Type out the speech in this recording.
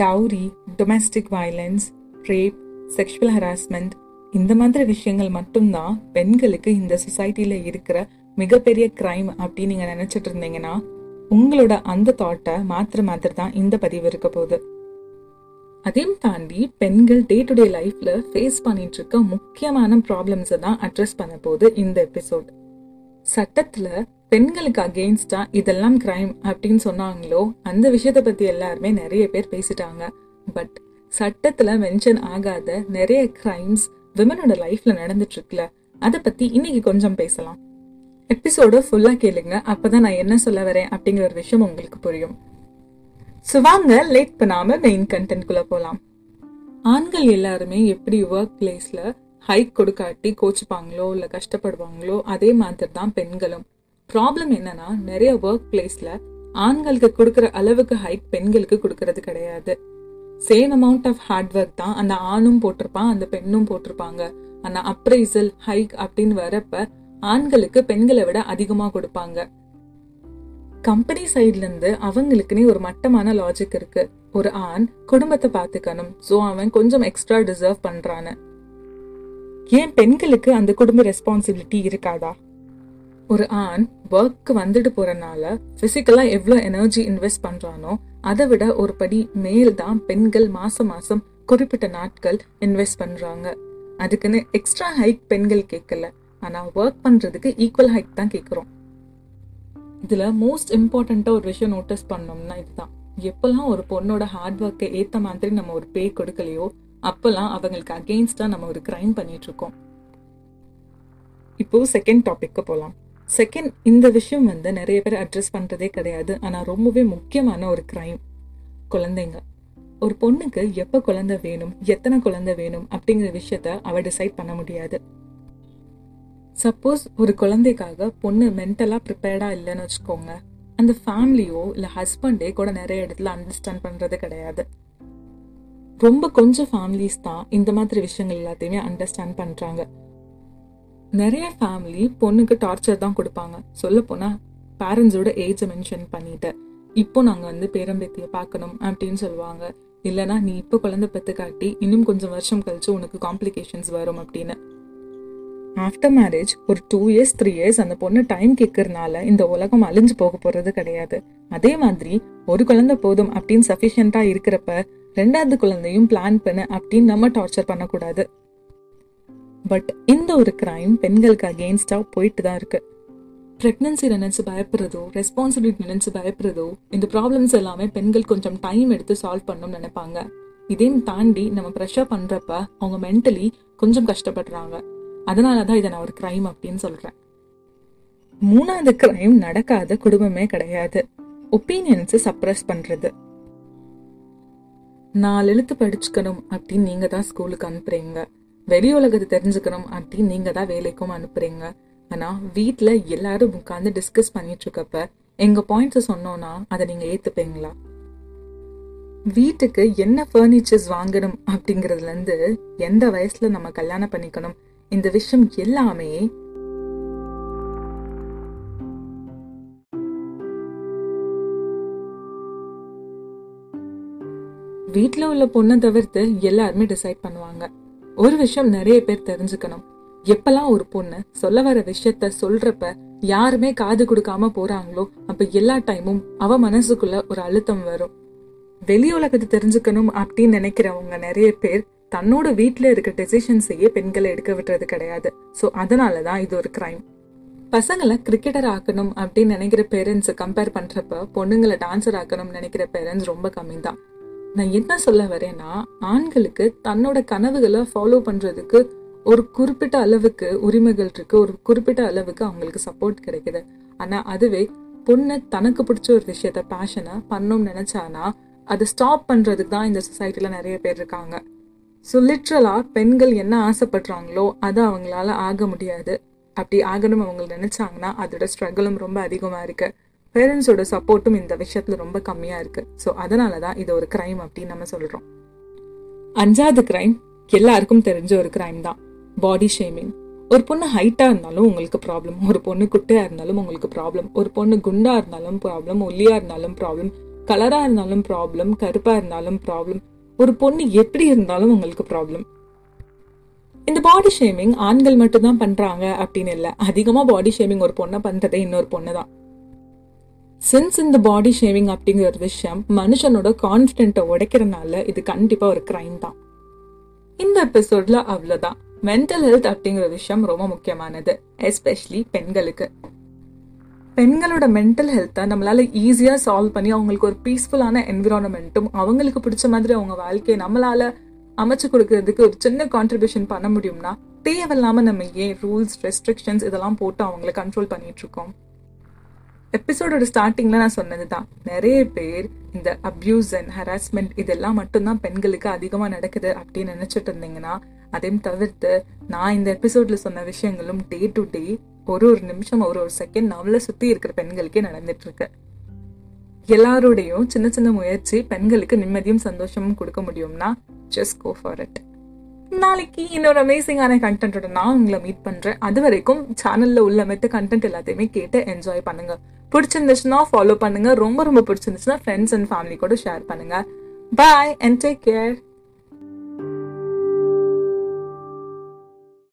Dowry domestic violence rape sexual harassment இந்த மாதிரி விஷயங்கள் மட்டும்தான் பெண்களுக்கு இந்த சொசைட்டியில் இருக்கிற மிகப்பெரிய கிரைம் அப்படின்னு நீங்கள் நினச்சிட்டு இருந்தீங்கன்னா உங்களோட அந்த தாட்டை மாத்திர மாத்திர தான் இந்த பதிவு இருக்க போகுது. அதையும் தாண்டி பெண்கள் டே டு டே லைஃப்ல ஃபேஸ் பண்ணிட்டு இருக்க முக்கியமான ப்ராப்ளம்ஸை தான் அட்ரஸ் பண்ண போகுது இந்த எபிசோட் சட்டத்தில் பெண்களுக்கு அகெயின்ஸ்டா இதெல்லாம் கிரைம் அப்படின்னு சொன்னாங்களோ அந்த விஷயத்த பத்தி எல்லாருமே நிறைய பேர் பேசிட்டாங்க. பட் சட்டத்துல மென்ஷன் ஆகாத நிறைய கிரைம்ஸ் விமனோட லைஃப்ல நடந்துட்டு இருக்குல்ல அதை பத்தி இன்னைக்கு கொஞ்சம் பேசலாம். எபிசோட ஃபுல்லா கேளுங்க அப்பதான் நான் என்ன சொல்ல வரேன் அப்படிங்கிற ஒரு விஷயம் உங்களுக்கு புரியும். ஸோ வாங்க லேட் பண்ணாம மெயின் கண்டென்ட்குள்ள போலாம். ஆண்கள் எல்லாருமே எப்படி ஒர்க் பிளேஸ்ல ஹைக் கொடுக்காட்டி கோச்சுப்பாங்களோ இல்ல கஷ்டப்படுவாங்களோ அதே மாதிரி தான் பெண்களும். ப்ராப்ளம் என்னன்னா நிறைய ஒர்க் பிளேஸ்ல ஆண்களுக்கு கொடுக்கற அளவுக்கு ஹைக் பெண்களுக்கு கொடுக்கறது கிடையாது. Same amount of hard work தான் அந்த ஆணும் போட்டிருப்பான் அந்த பெண்ணும் போட்டிருப்பாங்க. அந்த அப்ரைசல் ஹைக் அப்படின்னு வரப்ப ஆண்களுக்கு பெண்களை விட அதிகமா கொடுப்பாங்க. கம்பெனி சைட்ல இருந்து அவங்களுக்குன்னே ஒரு மட்டமான லாஜிக் இருக்கு. ஒரு ஆண் குடும்பத்தை பார்த்துக்கணும். ஸோ அவன் கொஞ்சம் எக்ஸ்ட்ரா டிசர்வ் பண்றான்னு. ஏன் பெண்களுக்கு அந்த குடும்ப ரெஸ்பான்சிபிலிட்டி இருக்காதா? ஒரு ஆண் ஒர்க்கு வந்துட்டு போறனால பிசிக்கலா எவ்வளோ எனர்ஜி இன்வெஸ்ட் பண்றானோ அதை விட ஒரு படி மேல் தான் பெண்கள் மாசம் மாசம் குறிப்பிட்ட நாட்கள் இன்வெஸ்ட் பண்றாங்க. அதுக்குன்னு எக்ஸ்ட்ரா ஹைக் பெண்கள் கேட்கல. ஆனா ஒர்க் பண்றதுக்கு ஈக்குவல் ஹைக் தான் கேட்குறோம். இதுல மோஸ்ட் இம்பார்ட்டண்டா ஒரு விஷயம் நோட்டீஸ் பண்ணோம்னா இதுதான். எப்பெல்லாம் ஒரு பொண்ணோட ஹார்ட் ஒர்க்கை ஏத்த மாதிரி நம்ம ஒரு பே கொடுக்கலையோ அப்பெல்லாம் அவங்களுக்கு அகெயின்ஸ்டா நம்ம ஒரு கிரைம் பண்ணிட்டு இருக்கோம். இப்போ செகண்ட் டாபிக்கு போலாம். செகண்ட் இந்த விஷயம் வந்து நிறைய பேர் அட்ரஸ் பண்றதே கிடையாது. ஆனால் ரொம்பவே முக்கியமான ஒரு க்ரைம் குழந்தைங்க. ஒரு பொண்ணுக்கு எப்போ குழந்தை வேணும் எத்தனை குழந்தை வேணும் அப்படிங்கிற விஷயத்த அவள் டிசைட் பண்ண முடியாது. சப்போஸ் ஒரு குழந்தைக்காக பொண்ணு மென்டலாக ப்ரிப்பேர்டா இல்லைன்னு வச்சுக்கோங்க. அந்த ஃபேமிலியோ இல்லை ஹஸ்பண்டே கூட நிறைய இடத்துல அண்டர்ஸ்டாண்ட் பண்ணுறது கிடையாது. ரொம்ப கொஞ்சம் ஃபேமிலிஸ் தான் இந்த மாதிரி விஷயங்கள் எல்லாத்தையுமே அண்டர்ஸ்டாண்ட் பண்றாங்க. நிறைய ஃபேமிலி பொண்ணுக்கு டார்ச்சர் தான் கொடுப்பாங்க. சொல்ல போனா பேரண்ட்ஸோட ஏஜை மென்ஷன் பண்ணிட்டு இப்போ நாங்கள் வந்து பேரம்பேத்தியை பார்க்கணும் அப்படின்னு சொல்லுவாங்க. இல்லைனா நீ இப்போ குழந்தை பெற்று காட்டி இன்னும் கொஞ்சம் வருஷம் கழிச்சு உனக்கு காம்ப்ளிகேஷன்ஸ் வரும் அப்படின்னு. ஆஃப்டர் மேரேஜ் ஒரு டூ இயர்ஸ் த்ரீ இயர்ஸ் அந்த பொண்ணு டைம் கேட்கறதுனால இந்த உலகம் அழிஞ்சு போக போகிறது கிடையாது. அதே மாதிரி ஒரு குழந்தை போதும் அப்படின்னு சஃபிஷியண்ட்டாக இருக்கிறப்ப ரெண்டாவது குழந்தையும் பிளான் பண்ண அப்படின்னு நம்ம டார்ச்சர் பண்ணக்கூடாது. பட் இந்த ஒரு கிரைம் பெண்களுக்கு அகெயின்ஸ்டா போயிட்டு தான் இருக்கு. ப்ரெக்னன்சி நினைச்சு பயப்படுறதோ ரெஸ்பான்சிபிலிட்டி நினைச்சு பயப்படுறதோ இந்த ப்ராப்ளம்ஸ் எல்லாமே பெண்கள் கொஞ்சம் டைம் எடுத்து சால்வ் பண்ணணும்னு நினைப்பாங்க. இதையும் தாண்டி நம்ம ப்ரெஷர் பண்ணுறப்ப அவங்க மென்டலி கொஞ்சம் கஷ்டப்படுறாங்க. அதனாலதான் இதை நான் ஒரு கிரைம் அப்படின்னு சொல்கிறேன் மூணாவது கிரைம் நடக்காத குடும்பமே கிடையாது. ஒப்பீனியன்ஸை சப்ரஸ் பண்ணுறது நாலு எழுத்து படிச்சுக்கணும் அப்படின்னு நீங்கள் தான் ஸ்கூலுக்கு அனுப்புகிறீங்க வெளி உலகத்தை தெரிஞ்சுக்கணும் அப்படின்னு நீங்க தான் வேலைக்கும் அனுப்புறீங்க. ஆனா வீட்ல எல்லாரும் உட்காந்து டிஸ்கஸ் பண்ணிட்டு இருக்கப்ப எங்க பாயிண்ட்ஸை சொன்னோம்னா அதை நீங்க ஏத்துப்பீங்களா? வீட்டுக்கு என்ன ஃபர்னிச்சர்ஸ் வாங்கணும் அப்படிங்கறதுல இருந்து எந்த வயசுல நம்ம கல்யாணம் பண்ணிக்கணும்? இந்த விஷயம் எல்லாமே வீட்டில் உள்ள பொண்ணை தவிர்த்து எல்லாருமே டிசைட் பண்ணுவாங்க. ஒரு விஷயம் நிறைய பேர் தெரிஞ்சுக்கணும். எப்பெல்லாம் ஒரு பொண்ணு சொல்ல வர விஷயத்த சொல்றப்ப யாருமே காது கொடுக்காம போறாங்களோ அப்ப எல்லா டைமும் அவ மனசுக்குள்ள ஒரு அழுத்தம் வரும். வெளி உலகத்தை தெரிஞ்சுக்கணும் அப்படின்னு நினைக்கிறவங்க நிறைய பேர் தன்னோட வீட்டில் இருக்க டெசிஷன்ஸையே பெண்களை எடுக்க விடுறது கிடையாது. ஸோ அதனால தான் இது ஒரு கிரைம் பசங்களை கிரிக்கெட்டர் ஆக்கணும் அப்படின்னு நினைக்கிற பேரண்ட்ஸை கம்பேர் பண்ணுறப்ப பொண்ணுங்களை டான்சர் ஆக்கணும்னு நினைக்கிற பேரண்ட்ஸ் ரொம்ப கம்மி தான் நான் என்ன சொல்ல வரேன்னா ஆண்களுக்கு தன்னோட கனவுகளை ஃபாலோ பண்றதுக்கு ஒரு குறிப்பிட்ட அளவுக்கு உரிமைகள் இருக்கு ஒரு குறிப்பிட்ட அளவுக்கு அவங்களுக்கு சப்போர்ட் கிடைக்குது. ஆனா அதுவே பொண்ணு தனக்கு பிடிச்ச ஒரு விஷயத்த பேஷனை பண்ணோம்னு நினைச்சானா அதை ஸ்டாப் பண்றதுக்கு தான் இந்த சொசைட்டில நிறைய பேர் இருக்காங்க. ஸோ லிட்ரலா பெண்கள் என்ன ஆசைப்படுறாங்களோ அது அவங்களால ஆக முடியாது. அப்படி ஆகணும் அவங்க நினைச்சாங்கன்னா அதோட ஸ்ட்ரகிளும் ரொம்ப அதிகமா இருக்கு. பேரண்ட்ஸோட சப்போர்ட்டும் இந்த விஷயத்தில் ரொம்ப கம்மியாக இருக்குது ஸோ அதனாலதான் இது ஒரு கிரைம் அப்படின்னு நம்ம சொல்கிறோம் அஞ்சாவது கிரைம் எல்லாருக்கும் தெரிஞ்ச ஒரு கிரைம் தான். பாடி ஷேமிங் ஒரு பொண்ணு ஹைட்டாக இருந்தாலும் உங்களுக்கு ப்ராப்ளம் ஒரு பொண்ணு குட்டையாக இருந்தாலும் உங்களுக்கு ப்ராப்ளம் ஒரு பொண்ணு குண்டாக இருந்தாலும் ப்ராப்ளம் ஒல்லியாக இருந்தாலும் ப்ராப்ளம் கலராக இருந்தாலும் ப்ராப்ளம் கருப்பாக இருந்தாலும் ப்ராப்ளம் ஒரு பொண்ணு எப்படி இருந்தாலும் உங்களுக்கு ப்ராப்ளம் இந்த பாடி ஷேமிங் ஆண்கள் மட்டும்தான் பண்ணுறாங்க அப்படின்னு இல்லை. அதிகமாக பாடி ஷேமிங் ஒரு பொண்ணை பண்ணுறதே இன்னொரு பொண்ணு தான் சின்ஸ் இந்த பாடி ஷேவிங் அப்படிங்கிற ஒரு விஷயம் மனுஷனோட கான்ஃபிடென்ட்டை உடைக்கிறனால இது கண்டிப்பாக ஒரு கிரைம் தான். இந்த எபிசோட்ல அவ்வளோதான் மென்டல் ஹெல்த் அப்படிங்கிற விஷயம் ரொம்ப முக்கியமானது எஸ்பெஷலி பெண்களுக்கு. பெண்களோட மென்டல் ஹெல்த்தை நம்மளால ஈஸியாக சால்வ் பண்ணி அவங்களுக்கு ஒரு பீஸ்ஃபுல்லான என்விரான்மெண்ட்டும் அவங்களுக்கு பிடிச்ச மாதிரி அவங்க வாழ்க்கையை நம்மளால அமைச்சு கொடுக்கறதுக்கு ஒரு சின்ன கான்ட்ரிபியூஷன் பண்ண முடியும்னா தேவையில்லாமல் நம்ம ஏன் ரூல்ஸ் ரெஸ்ட்ரிக்ஷன்ஸ் இதெல்லாம் போட்டு அவங்கள கண்ட்ரோல் பண்ணிட்டு இருக்கோம்? எபிசோடோட ஸ்டார்டிங்ல நான் சொன்னது தான் நிறைய பேர் இந்த அப்யூஸ் அண்ட் ஹராஸ்மெண்ட் இதெல்லாம் மட்டும்தான் பெண்களுக்கு அதிகமாக நடக்குது அப்படின்னு நினைச்சிட்டு இருந்தீங்கன்னா அதையும் தவிர்த்து நான் இந்த எபிசோட்ல சொன்ன விஷயங்களும் டே டு டே ஒரு ஒரு நிமிஷம் ஒரு ஒரு செகண்ட் நம்மள சுத்தி இருக்கிற பெண்களுக்கே நடந்துட்டு இருக்கு. எல்லாரோடையும் சின்ன சின்ன முயற்சி பெண்களுக்கு நிம்மதியும் சந்தோஷமும் கொடுக்க முடியும்னா ஜஸ்ட் கோ ஃபார் இட் நாளைக்கு இன்னொரு அமேசிங்கான கண்டென்ட்டோட நான் உங்களை மீட் பண்றேன். அது வரைக்கும் சேனல்ல உள்ள மெத்த கண்டென்ட் எல்லாத்தையுமே கேட்டு என்ஜாய் பண்ணுங்க. பிடிச்சிருந்துச்சுன்னா ஃபாலோ பண்ணுங்க. ரொம்ப ரொம்ப பிடிச்சிருந்துச்சுன்னா ஃப்ரெண்ட்ஸ் அண்ட் ஃபேமிலி கூட ஷேர் பண்ணுங்க. Bye and take care